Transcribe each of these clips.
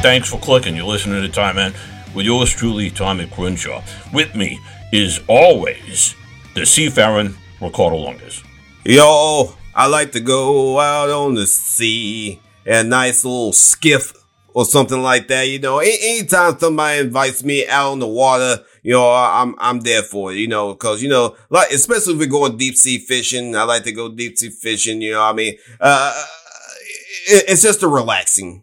Thanks for clicking. You're listening to Time Man with yours truly, Tommy Crenshaw. With me is always the seafaring Ricardo Longus. Yo, I like to go out on the sea and a nice little skiff or something like that. You know, anytime somebody invites me out on the water, you know, I'm, I'm there for it, you know, cause, you know, like, especially if we're going deep sea fishing. I like to go deep sea fishing, you know, I mean, uh, it's just a relaxing,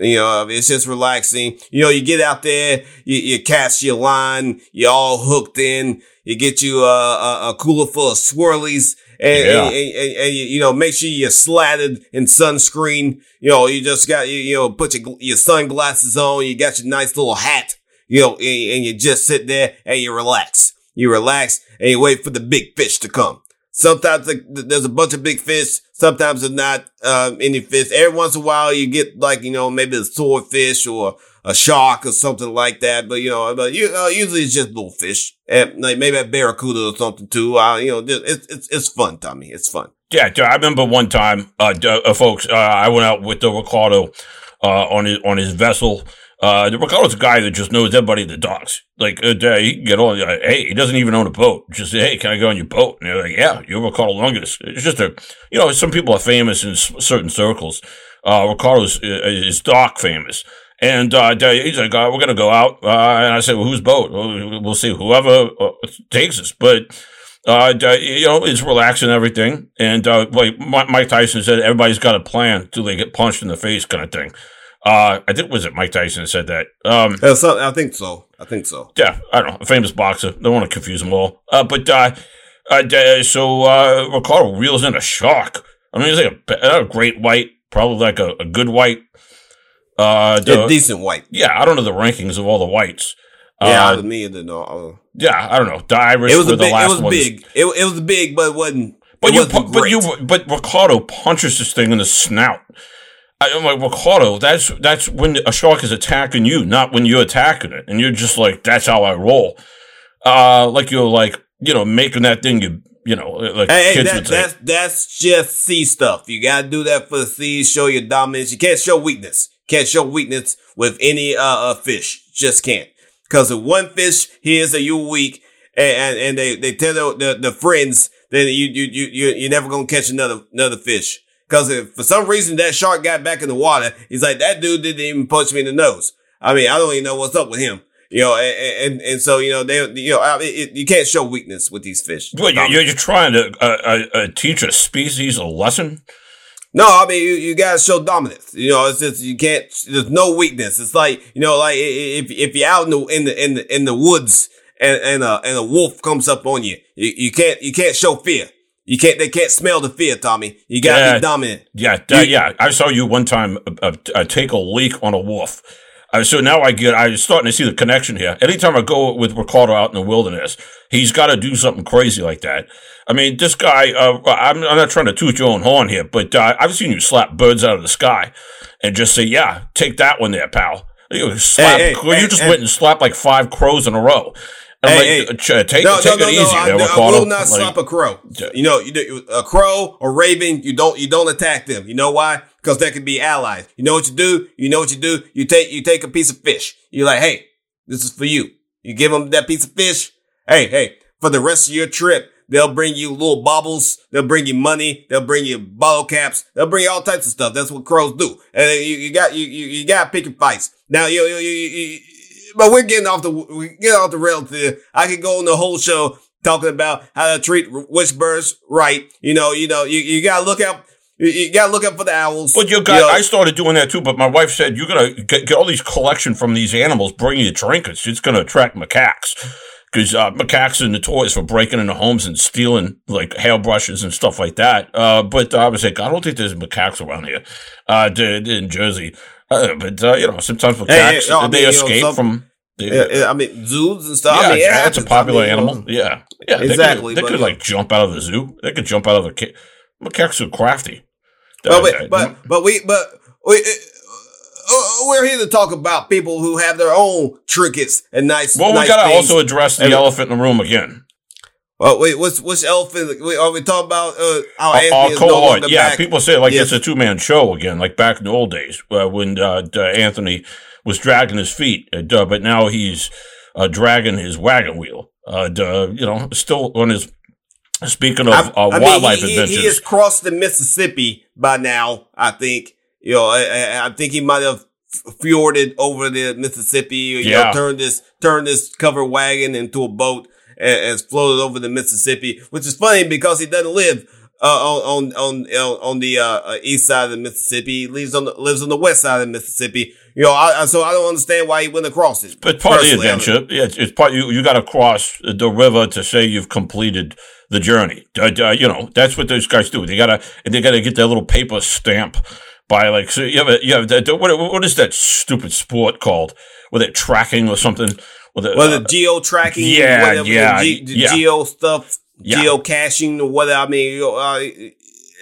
you know, it's just relaxing. You know, you get out there, you, you cast your line, you're all hooked in, you get you a, a, a cooler full of swirlies and, yeah. and, and, and, you know, make sure you're slatted in sunscreen. You know, you just got, you, you know, put your, your sunglasses on. You got your nice little hat, you know, and, and you just sit there and you relax. You relax and you wait for the big fish to come. Sometimes there's a bunch of big fish. Sometimes there's not um, any fish. Every once in a while, you get like you know maybe a swordfish or a shark or something like that. But you know, but you, uh, usually it's just little fish, and like maybe a barracuda or something too. Uh, you know, it's it's it's fun, Tommy. It's fun. Yeah, I remember one time, uh, uh folks, uh, I went out with the Ricardo uh, on his on his vessel. Uh, Ricardo's a guy that just knows everybody at the docks. Like, uh, he can get on, uh, hey, he doesn't even own a boat. Just say, hey, can I go on your boat? And they're like, yeah, you're Ricardo Longus. It's just a, you know, some people are famous in certain circles. Uh, Ricardo's uh, is dock famous. And uh, he's like, oh, we're going to go out. Uh, and I said, well, whose boat? Well, we'll see whoever uh, takes us. But, uh, you know, it's relaxing everything. And uh, like Mike Tyson said, everybody's got a plan till they get punched in the face kind of thing. Uh, I think was it Mike Tyson said that. Um, yeah, so, I think so. I think so. Yeah, I don't know. A famous boxer. Don't want to confuse them all. Uh, but uh, uh, so uh, Ricardo reels in a shark. I mean, he's like a, a great white, probably like a, a good white. Uh, the, decent white. Yeah, I don't know the rankings of all the whites. Yeah, uh, me either. No. Uh, yeah, I don't know. The Irish it was were the big, last It was ones. big. It, it was big, but it wasn't. But it you, wasn't but you, but Ricardo punches this thing in the snout. I, I'm like Ricardo. That's that's when a shark is attacking you, not when you're attacking it, and you're just like, that's how I roll. Uh, like you're like, you know, making that thing you you know, like Hey, hey, that, that's that's just sea stuff. You gotta do that for the sea. Show your dominance. You can't show weakness. Can't show weakness with any uh, uh fish. Just can't. Because if one fish hears that you're weak, and, and, and they they tell the, the, the friends, then you you you you you're never gonna catch another another fish. Because if for some reason that shark got back in the water, he's like that dude didn't even punch me in the nose. I mean, I don't even know what's up with him. You know, and and, and so you know they you know I mean, it, you can't show weakness with these fish. What, you're, you're trying to uh, uh, uh, teach a species a lesson? No, I mean you, you gotta show dominance. You know, it's just you can't. There's no weakness. It's like you know, like if if you're out in the in the in the, in the woods and and a and a wolf comes up on you, you, you can't you can't show fear. You can't. They can't smell the fear, Tommy. You gotta Yeah. be dominant. Yeah, uh, yeah. I saw you one time uh, uh, uh, take a leak on a wolf. Uh, so now I get, I'm starting to see the connection here. Anytime I go with Ricardo out in the wilderness, he's got to do something crazy like that. I mean, this guy, uh, I'm, I'm not trying to toot your own horn here, but uh, I've seen you slap birds out of the sky and just say, yeah, take that one there, pal. You, slap, Hey, hey, you hey, just went and slapped like five crows in a row. Hey, like, hey. Uh, uh, take, No, take no, it no, easy no. there, I, I will not Like, slap a crow. You know, you a crow or raven. You don't you don't attack them. You know why? Because that could be allies. You know what you do? You know what you do? You take you take a piece of fish. You're like, hey, this is for you. You give them that piece of fish. Hey, hey, for the rest of your trip, they'll bring you little baubles. They'll bring you money. They'll bring you bottle caps. They'll bring you all types of stuff. That's what crows do. And you, you got you you, you got pick your fights. Now you you, you, you but we're getting off the we get off the rails here. I could go on the whole show talking about how to treat which birds right. You know, you know, you, you gotta look out. You, you gotta look out for the owls. But you got, know. I started doing that too. But my wife said you're gonna get, get all these collection from these animals, bring you trinkets. It's gonna attract macaques because uh, macaques are notorious for breaking into homes and stealing like hairbrushes and stuff like that. Uh, but I was like, I don't think there's macaques around here, uh, in Jersey. Uh, but uh, you know, sometimes macaques hey, no, they mean, you know, escape some- from. They, yeah, I mean, zoos and stuff. yeah, I mean, it that's a popular I mean, animal. Yeah, yeah, they Exactly, Could, they could like jump out of the zoo. They could jump out of a ca- macaques are crafty. But, Uh, wait, but but we but we. uh, uh, We're here to talk about people who have their own trinkets and nice. Well, nice we gotta things. also address the And- elephant in the room again. Well, wait, what's what's elephant? Wait, are we talking about uh, Our, Anthony our is no yeah. back? People say like Yes. it's a two man show again, like back in the old days uh, when uh, Anthony was dragging his feet, uh, but now he's uh, dragging his wagon wheel. Uh, you know, still on his. Speaking of I, uh, I wildlife mean, he, adventures, he has crossed the Mississippi by now. I think you know. I, I think he might have fjorded over the Mississippi. Or you yeah. know, turned this turned this covered wagon into a boat and, and floated over the Mississippi, which is funny because he doesn't live uh, on on on on the uh, uh, east side of the Mississippi. He lives on the, lives on the west side of the Mississippi. You know, I, so I don't understand why he went across it. But part of the adventure, yeah, it's, it's part you you got to cross the river to say you've completed the journey. Uh, uh, you know, that's what those guys do. They gotta they gotta get their little paper stamp by like so you have a, you have the, what what is that stupid sport called? Where they're tracking or something? The, well, the uh, geo tracking, yeah, whatever, yeah, the, yeah. geo stuff yeah. geocaching or whatever. I mean, uh,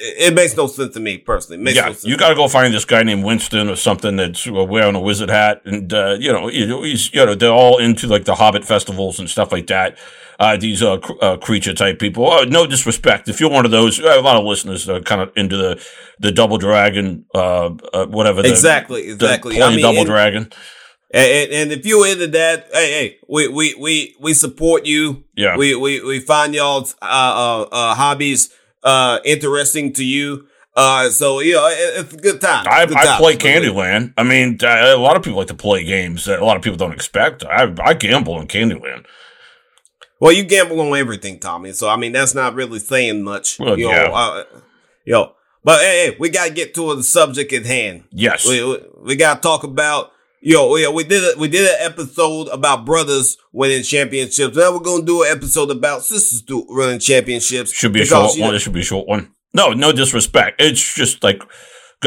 it makes no sense to me personally. yeah, no you got to go find this guy named Winston or something that's wearing a wizard hat, and uh, you know, he's you know they're all into like the Hobbit festivals and stuff like that. Uh, these uh, cr- uh, creature type people. Uh, no disrespect. If you're one of those, a lot of listeners are kind of into the the double dragon, uh, whatever. The, exactly, exactly. The I mean, double and, dragon. And, and, if you're into that, hey, hey, we, we, we, we support you. Yeah. We, we, we find y'all's, uh, uh, uh, hobbies, uh, interesting to you. Uh, so, you know, it, it's a good time. I, good I play Candyland. I mean, a lot of people like to play games that a lot of people don't expect. I, I gamble in Candyland. Well, you gamble on everything, Tommy. So, I mean, that's not really saying much. Well, you yeah. Know, uh, know, but hey, hey, we got to get to the subject at hand. Yes. We, we, we got to talk about Yo, yeah, we did a, we did an episode about brothers winning championships. Now we're gonna do an episode about sisters do, running championships. Should be a short one. It should be a short one. No, no disrespect. It's just like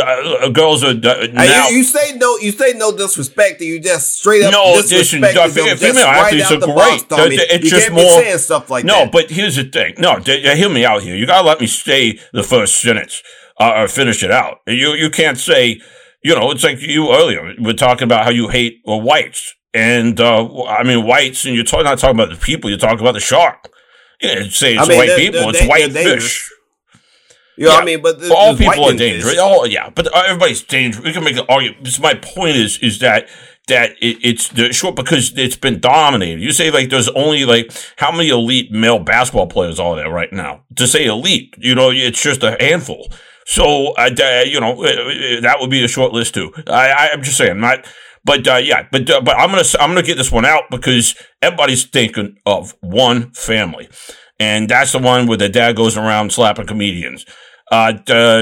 uh, girls are uh, now. You, you, say no. You say no disrespect. And you just straight up no disrespect. No, female, female athletes are great. Box, it's you just more saying stuff like no, that. No, but here's the thing. No, hear me out here. You gotta let me say the first sentence uh, or finish it out. You you can't say you know, it's like you earlier we're talking about how you hate well, whites, and uh, I mean whites, and you're talking, not talking about the people, you're talking about the shark. Yeah, say it's I mean, white they're, people, they're, it's they're, white fish. You know yeah, I mean, but the, all people are dangerous. Oh, yeah, but everybody's dangerous. We can make an argument. my point is, is that that it, it's the short because it's been dominated. You say like there's only like how many elite male basketball players are there right now? To say elite, you know, it's just a handful. So, uh, you know, uh, uh, that would be a short list too. I, I'm just saying, not, but uh, yeah, but uh, but I'm gonna I'm gonna get this one out because everybody's thinking of one family, and that's the one where the dad goes around slapping comedians. Uh,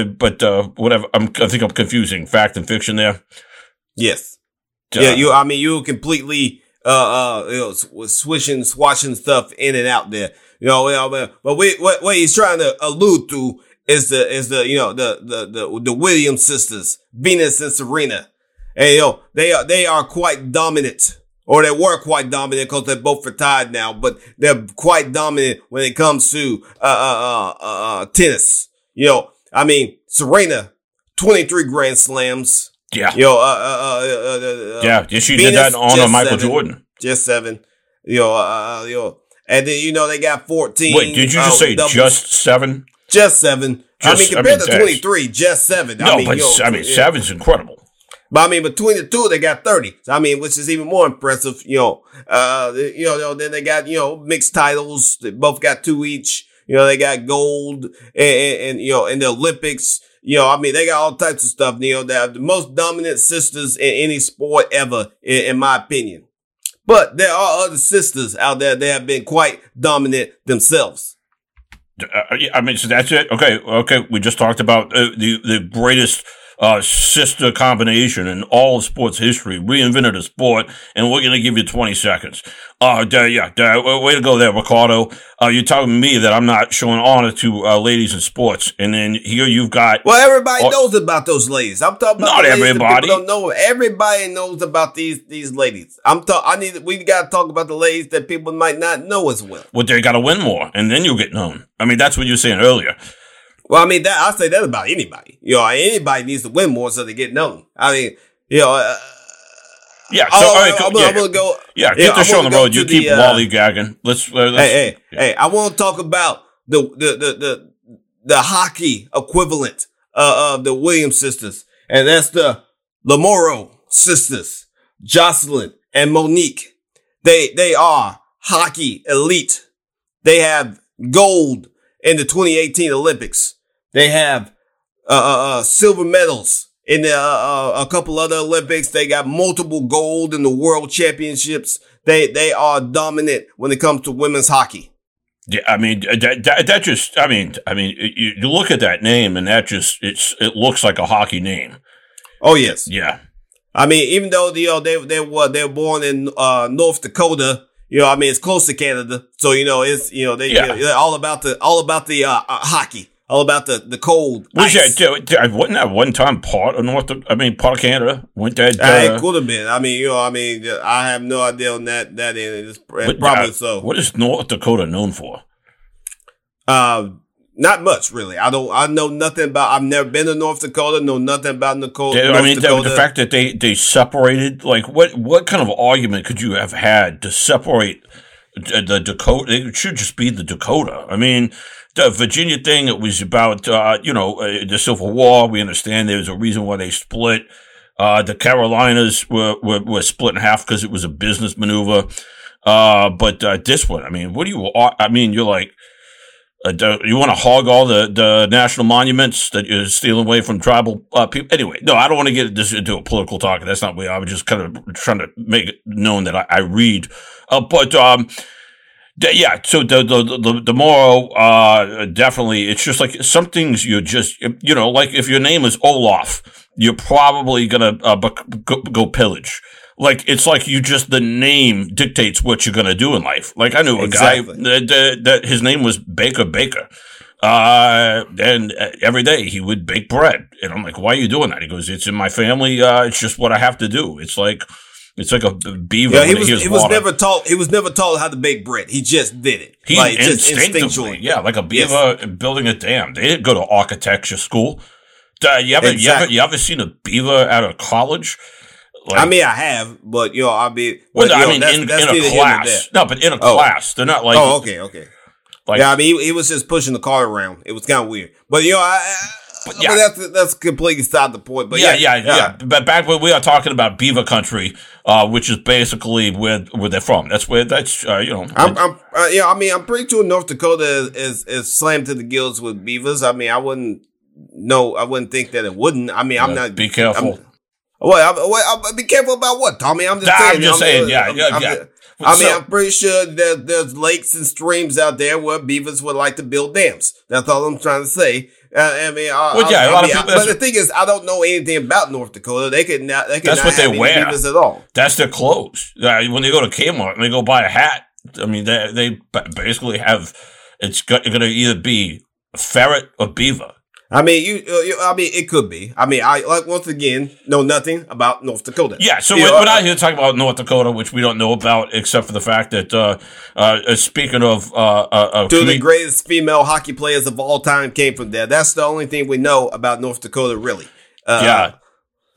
but whatever, I'm, I think I'm confusing fact and fiction there. Yes. yeah, you. I mean, you completely uh uh you know, swishing, swashing stuff in and out there. You know, but what, what he's trying to allude to is the is the you know the the the, the Williams sisters, Venus and Serena. You know, they are they are quite dominant. Or they were quite dominant because they're both retired now, but they're quite dominant when it comes to uh, uh, uh, uh, tennis. You know, I mean, Serena, 23 Grand Slams. Yeah. You know, uh, uh, uh, yeah, yeah, she Venus, did that on honor Michael seven, Jordan. Just seven. You know, uh, you know, and then you know they got 14. Wait, did you just say doubles. just seven? Just seven. Just, I mean, compared I mean, to 23, just seven. No, I mean, but yo, I mean, yeah. seven's incredible. But I mean, between the two, they got 30. I mean, which is even more impressive, you know, uh, you know, then they got, you know, mixed titles. They both got two each. You know, they got gold and, and, and you know, in the Olympics. You know, I mean, they got all types of stuff. You know, they have the most dominant sisters in any sport ever, in, in my opinion. But there are other sisters out there that have been quite dominant themselves. Uh, I mean, so that's it. Okay, okay. We just talked about uh, the the greatest uh, sister combination in all of sports history, reinvented a sport, and we're going to give you 20 seconds. Uh, yeah, way to go there, Ricardo. Uh, you're telling me that I'm not showing honor to uh, ladies in sports, and then here you've got. Well, everybody uh, knows about those ladies. I'm talking about not everybody. don't know. Everybody knows about these these ladies. I'm talking. I need. We got to talk about the ladies that people might not know as well. Well, they got to win more, and then you'll get known. I mean, that's what you were saying earlier. Well, I mean, that I say that about anybody. You know, anybody needs to win more so they get known. I mean, you know. Uh, yeah, so all right, I'm, yeah, I'm, gonna go. Yeah, get the show on the road. You keep uh, lollygagging. Let's. Uh, let's hey, hey, yeah. hey! I want to talk about the the the the, the hockey equivalent uh, of the Williams sisters, and that's the Lamoureux sisters. Jocelyne, and Monique. They, they are hockey elite. They have gold in the 2018 Olympics. They have, uh, uh, uh silver medals in the, uh, uh, a couple other Olympics. They got multiple gold in the world championships. They, they are dominant when it comes to women's hockey. Yeah, I mean that, that, that just I mean I mean you, you, look at that name and that just it's it looks like a hockey name. Oh yes, yeah. I mean, even though you know they they were they were born in uh, North Dakota, you know, I mean it's close to Canada, so you know it's you know they yeah. you know, all about the all about the uh, uh, hockey all about the the cold. Was ice. that wasn't that one time part of North? I mean, part of Canada. Went that? Uh, it could have been. I mean, you know, I mean, I have no idea on that that end. It's probably uh, so. What is North Dakota known for? Uh, not much really. I don't. I know nothing about. I've never been to North Dakota. Know nothing about Nicole. Yeah, I mean, the, the, fact that they they separated. Like, what what kind of argument could you have had to separate the Dakota? It should just be the Dakota. I mean the Virginia thing, it was about, uh, you know, uh, the Civil War. We understand there was a reason why they split. Uh, the Carolinas were, were, were, split in half because it was a business maneuver. Uh, but uh, this one, I mean, what do you, I mean, you're like, uh, you want to hog all the, the national monuments that you're stealing away from tribal people? Anyway, no, I don't want to get this into a political talk. That's not what I was just kind of trying to make it known that I, I read. but, um, yeah, so the the the, the moral, uh, definitely, it's just like some things you just, you know, like if your name is Olaf, you're probably gonna uh, go, go, pillage. Like it's like you just the name dictates what you're gonna do in life. Like I knew exactly. a guy that, that, that his name was Baker Baker. Uh, and every day he would bake bread. And I'm like, why are you doing that? He goes, it's in my family. Uh, it's just what I have to do. It's like, it's like a beaver. Yeah, he was. He was never taught. He was never taught how to bake bread. He just did it. He like, instinctively, yeah, like a beaver yes. building a dam. They didn't go to architecture school. Uh, you ever, exactly. you ever, you ever seen a beaver out of college? Like, I mean, I have, but you know, I'll be. Well, I mean, that's, in, that's in a class. No, but in a oh. class, they're not like. Oh, okay, okay. Like, yeah, I mean, he, he was just pushing the car around. It was kind of weird, but you know, I, but yeah, but that's that's completely beside the point. But yeah, yeah, yeah, yeah. But back when we are talking about Beaver Country, uh, which is basically where where they're from. That's where that's uh, you know. I'm, I'm uh, yeah. I mean, I'm pretty sure North Dakota is, is, is slammed to the gills with beavers. I mean, I wouldn't no, I wouldn't think that it wouldn't. I mean, I'm not. Be careful. I'm, well, I'm, well, I'm, be careful about what, Tommy? I'm just saying. I'm just saying. yeah, yeah, yeah. I mean, so, I'm pretty sure that there's lakes and streams out there where beavers would like to build dams. That's all I'm trying to say. Uh, I mean, I, well, yeah, I, a lot I mean, of people. But the thing is, I don't know anything about North Dakota. They could not. They could that's not what they wear at all. That's their clothes. Uh, when they go to Kmart and they go buy a hat, I mean, they they basically have. It's going to either be ferret or beaver. I mean, you, uh, you, I mean, it could be. I mean, I like once again know nothing about North Dakota. Yeah, so we're, we're, not here to talk about North Dakota, which we don't know about, except for the fact that uh, uh, speaking of, uh, uh, two of the greatest female hockey players of all time came from there. That's the only thing we know about North Dakota, really. Uh, yeah.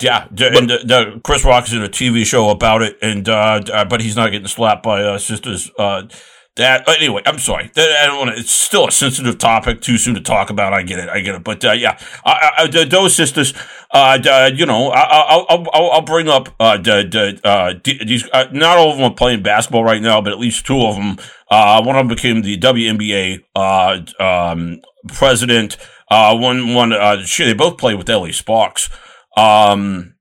Yeah, and the, the, Chris Rock is in a TV show about it, and uh, but he's not getting slapped by uh, sisters. Uh, that anyway, I'm sorry. I don't want to. It's still a sensitive topic. Too soon to talk about. I get it. I get it. But uh, yeah, I, I, those sisters. Uh, you know, I, will I'll, I'll bring up uh, the, uh, these. Uh, not all of them are playing basketball right now, but at least two of them. Uh, one of them became the WNBA uh, um, president. Uh, one one. Uh, they both play with LA Sparks. Um,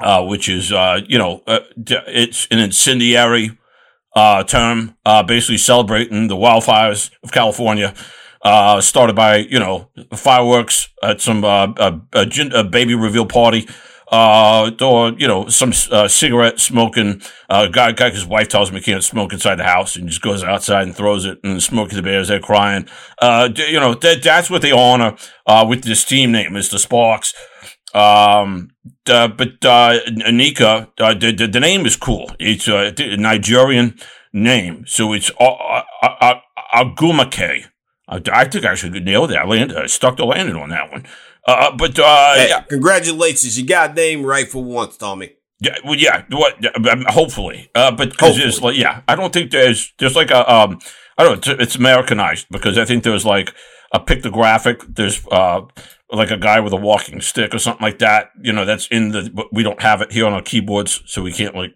uh, which is uh, you know, uh, it's an incendiary uh, term, uh, basically celebrating the wildfires of California. Uh, started by you know fireworks at some uh, a, a, baby reveal party, uh, or you know some uh, cigarette smoking uh, guy. Guy, his wife tells him he can't smoke inside the house, and just goes outside and throws it, and Smokey the Bears they're crying. Uh, you know that that's what they honor uh, with this team name is the Sparks. Um, uh, but uh, Anika, uh, the, the, the name is cool. It's a Nigerian name, so it's uh, uh, Ogwumike. I think I should nail that. I I stuck the landing on that one. Uh, but hey, yeah. congratulations, you got name right for once, Tommy. Yeah, well, yeah. What? Um, hopefully, uh, but because like, yeah, I don't think there's there's like a um, I don't know, it's, it's Americanized because I think there's like a pictographic. There's uh, like a guy with a walking stick or something like that. You know, that's in the, but we don't have it here on our keyboards, so we can't like.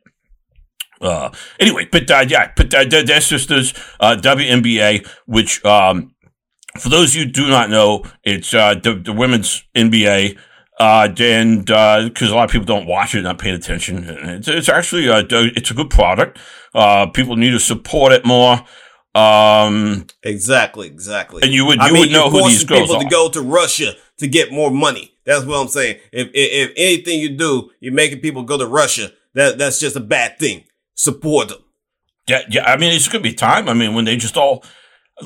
Uh, anyway, but uh, yeah, but uh, their sisters, uh, WNBA, which um, for those you do not know, it's uh, the, the women's NBA. Uh, and because uh, a lot of people don't watch it, not paying attention, it's, it's actually a, it's a good product. Uh, people need to support it more. Um, exactly, exactly. And you would you I mean, would know who these girls people are. to go to Russia to get more money. That's what I'm saying. If, if, if anything you do, you're making people go to Russia. That that's just a bad thing. Support them. Yeah, yeah. I mean, it's gonna be time. I mean, when they just all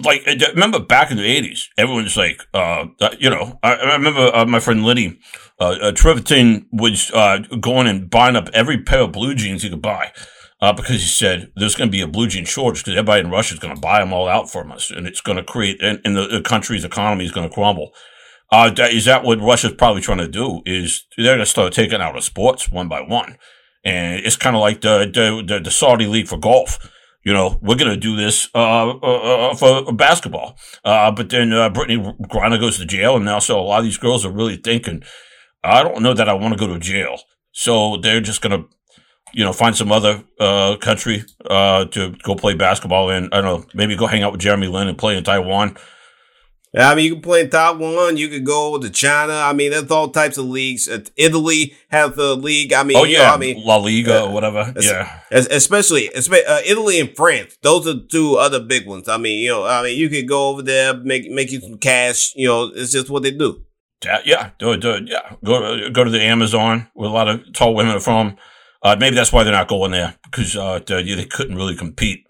like uh, remember back in the eighties, everyone's like, uh, you know, I, I remember uh, my friend Liddy, uh, uh Trevitin was uh, going and buying up every pair of blue jeans he could buy. Uh, because he said there's going to be a blue jean shortage because everybody in Russia is going to buy them all out from us, and it's going to create, and, and the, the, country's economy is going to crumble. Uh, that, is that what Russia's probably trying to do? Is they're going to start taking out of sports one by one, and it's kind of like the, the the, the Saudi league for golf you know, we're going to do this uh, uh, uh, for basketball. Uh, but then uh, Brittney Griner goes to jail, and now so a lot of these girls are really thinking, I don't know that I want to go to jail. So they're just going to, you know, find some other uh, country uh, to go play basketball in. I don't know, maybe go hang out with Jeremy Lin and play in Taiwan. Yeah, I mean, you can play in Taiwan. You could go to China. I mean, there's all types of leagues. Italy has a league. I mean, oh yeah, you know, I mean La Liga uh, or whatever. Yeah, especially, especially uh, Italy and France. Those are two other big ones. I mean, you know, I mean, you could go over there, make make you some cash. You know, it's just what they do. Yeah, yeah, do, it, do, it. yeah. Go go to the Amazon where a lot of tall women are from. Uh, maybe that's why they're not going there because uh, they, they couldn't really compete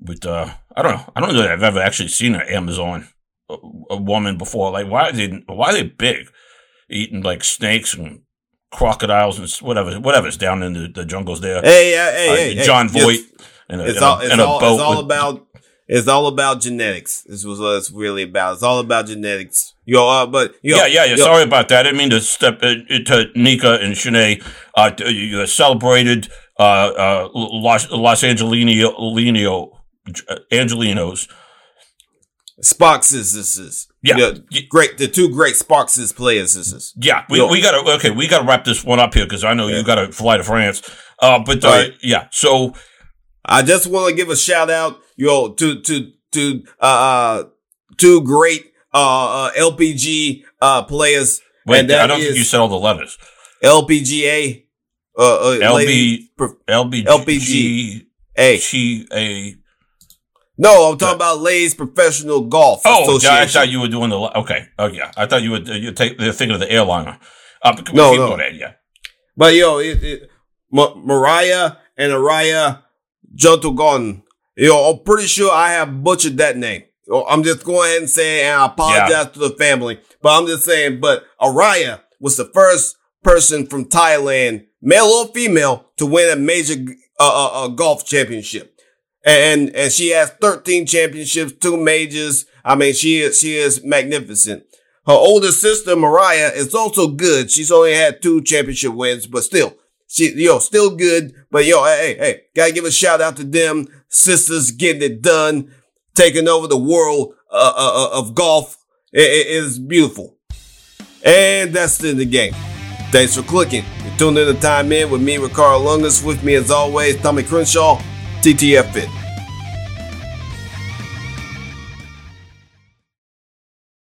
with. Uh, I don't know. I don't know that I've ever actually seen an Amazon a woman before. Like, why are they why are they big, eating like snakes and crocodiles and whatever whatever's down in the, the jungles there. Hey, uh, hey, uh, Jon Voight and a, it's all, it's all, it's all about it's all about genetics. This was what it's really about. It's all about genetics. Yo, uh, but yo, yeah, yeah, yeah. Yo. Sorry about that. I didn't mean to step into Nneka and Chiney. Uh, you celebrated uh, uh, Los, Los Angelino, Angelinos Sparks this is yeah, the great the two great Sparks players this is yeah we, we gotta okay we gotta wrap this one up here because I know yeah. you gotta fly to France uh but uh, right. yeah so I just want to give a shout out yo to to to uh, uh two great uh, uh LPG uh players wait I don't think you said all the letters LPGA uh, uh LB lady, LBG LPG A A no, I'm talking about Lay's Professional Golf Oh, yeah, I thought you were doing the. Okay, oh yeah, I thought you would. You take the thing of the airliner. Uh, no, no. Ahead, yeah. But yo, it, it, Moriya and Ariya Jutanugarn. Yo, I'm pretty sure I have butchered that name. I'm just going ahead and saying, and I apologize yeah. to the family, but I'm just saying, but Ariya was the first person from Thailand, male or female, to win a major uh, uh, uh, golf championship and and she has 13 championships, two majors. I mean, she is she is magnificent. Her older sister Moriya is also good. She's only had two championship wins, but still, she yo still good. But yo, hey hey, gotta give a shout out to them sisters getting it done, taking over the world uh, uh, uh of golf. It, it is beautiful, and that's in the game. Thanks for clicking. You're in to Time In with me, Ricardo Lungus. With me, as always, Tommy Crenshaw, TTF Fit.